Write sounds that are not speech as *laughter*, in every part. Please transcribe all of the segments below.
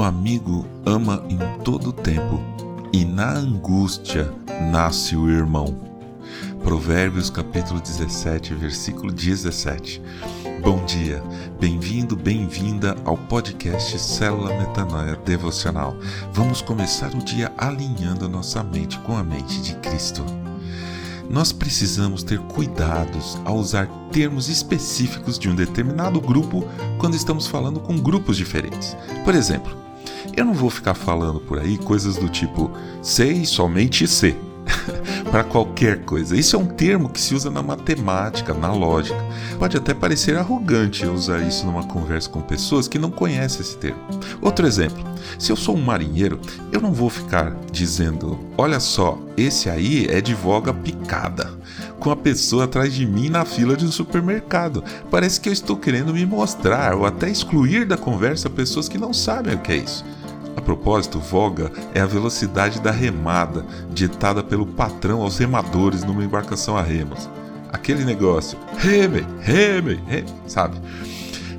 O amigo ama em todo tempo, e na angústia nasce o irmão. Provérbios capítulo 17, versículo 17. Bom dia, bem-vindo, bem-vinda ao podcast Célula Metanoia Devocional. Vamos começar o dia alinhando nossa mente com a mente de Cristo. Nós precisamos ter cuidados ao usar termos específicos de um determinado grupo quando estamos falando com grupos diferentes. Por exemplo, eu não vou ficar falando por aí coisas do tipo sei somente C *laughs* para qualquer coisa. Isso é um termo que se usa na matemática, na lógica. Pode até parecer arrogante usar isso numa conversa com pessoas que não conhecem esse termo. Outro exemplo: se eu sou um marinheiro, eu não vou ficar dizendo, olha só, esse aí é de voga picada, com a pessoa atrás de mim na fila de um supermercado. Parece que eu estou querendo me mostrar ou até excluir da conversa pessoas que não sabem o que é isso. A propósito, voga é a velocidade da remada ditada pelo patrão aos remadores numa embarcação a remos. Aquele negócio, remem, remem, remem, sabe?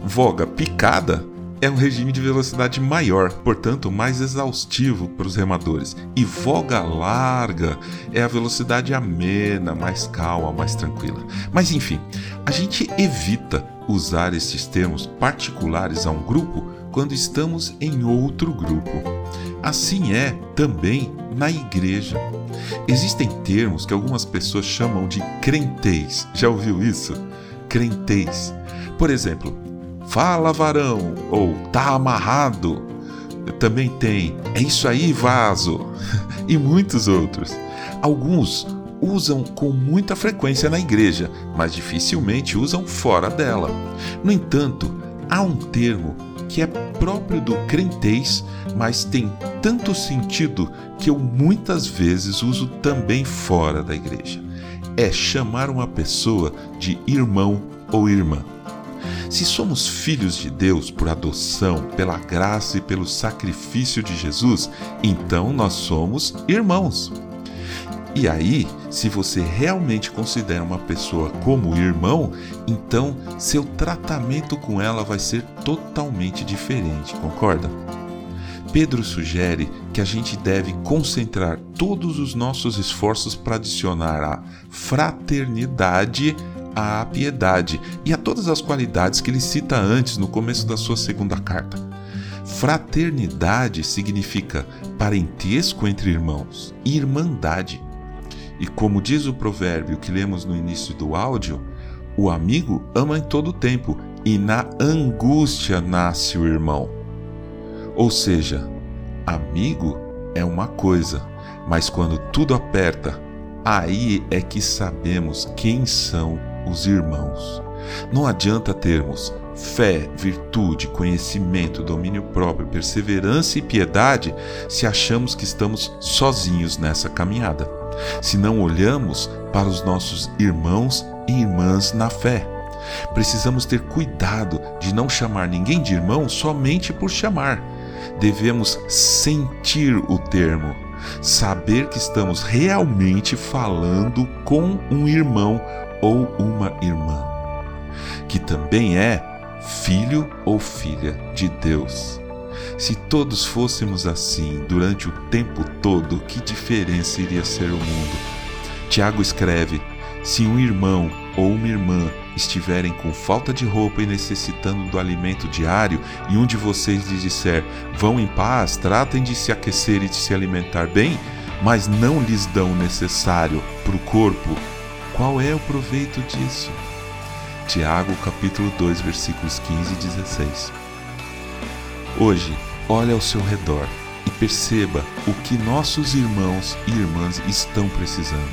Voga picada é um regime de velocidade maior, portanto mais exaustivo para os remadores. E voga larga é a velocidade amena, mais calma, mais tranquila. Mas enfim, a gente evita usar esses termos particulares a um grupo quando estamos em outro grupo. Assim é também na igreja. Existem termos que algumas pessoas chamam de crentez. Já ouviu isso? Crentez. Por exemplo, fala varão ou tá amarrado. Também tem é isso aí, vaso. *laughs* e muitos outros. Alguns usam com muita frequência na igreja, mas dificilmente usam fora dela. No entanto, há um termo que é próprio do crentez, mas tem tanto sentido que eu muitas vezes uso também fora da igreja. É chamar uma pessoa de irmão ou irmã. Se somos filhos de Deus por adoção, pela graça e pelo sacrifício de Jesus, então nós somos irmãos. E aí, se você realmente considera uma pessoa como irmão, então seu tratamento com ela vai ser totalmente diferente, concorda? Pedro sugere que a gente deve concentrar todos os nossos esforços para adicionar a fraternidade à piedade e a todas as qualidades que ele cita antes no começo da sua segunda carta. Fraternidade significa parentesco entre irmãos irmandade e como diz o provérbio que lemos no início do áudio, o amigo ama em todo tempo e na angústia nasce o irmão. Ou seja, amigo é uma coisa, mas quando tudo aperta, aí é que sabemos quem são os irmãos. Não adianta termos fé, virtude, conhecimento, domínio próprio, perseverança e piedade se achamos que estamos sozinhos nessa caminhada se não olhamos para os nossos irmãos e irmãs na fé. Precisamos ter cuidado de não chamar ninguém de irmão somente por chamar. Devemos sentir o termo, saber que estamos realmente falando com um irmão ou uma irmã, que também é filho ou filha de Deus. Se todos fôssemos assim durante o tempo todo, que diferença iria ser o mundo? Tiago escreve: Se um irmão ou uma irmã estiverem com falta de roupa e necessitando do alimento diário, e um de vocês lhes disser: Vão em paz, tratem de se aquecer e de se alimentar bem, mas não lhes dão o necessário para o corpo, qual é o proveito disso? Tiago capítulo 2, versículos 15 e 16. Hoje, olhe ao seu redor e perceba o que nossos irmãos e irmãs estão precisando.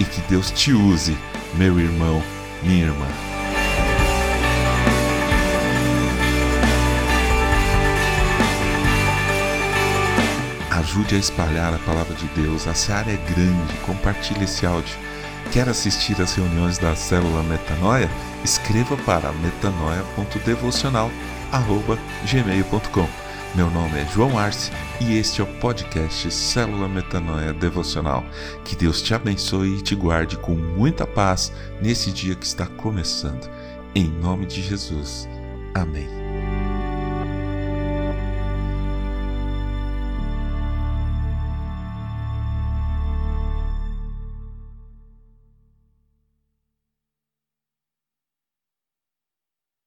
E que Deus te use, meu irmão, minha irmã. Ajude a espalhar a palavra de Deus. A seara é grande. Compartilhe esse áudio. Quer assistir às reuniões da Célula Metanoia? Escreva para metanoia.devocional.gmail.com meu nome é João Arce e este é o podcast Célula Metanoia Devocional. Que Deus te abençoe e te guarde com muita paz nesse dia que está começando. Em nome de Jesus. Amém.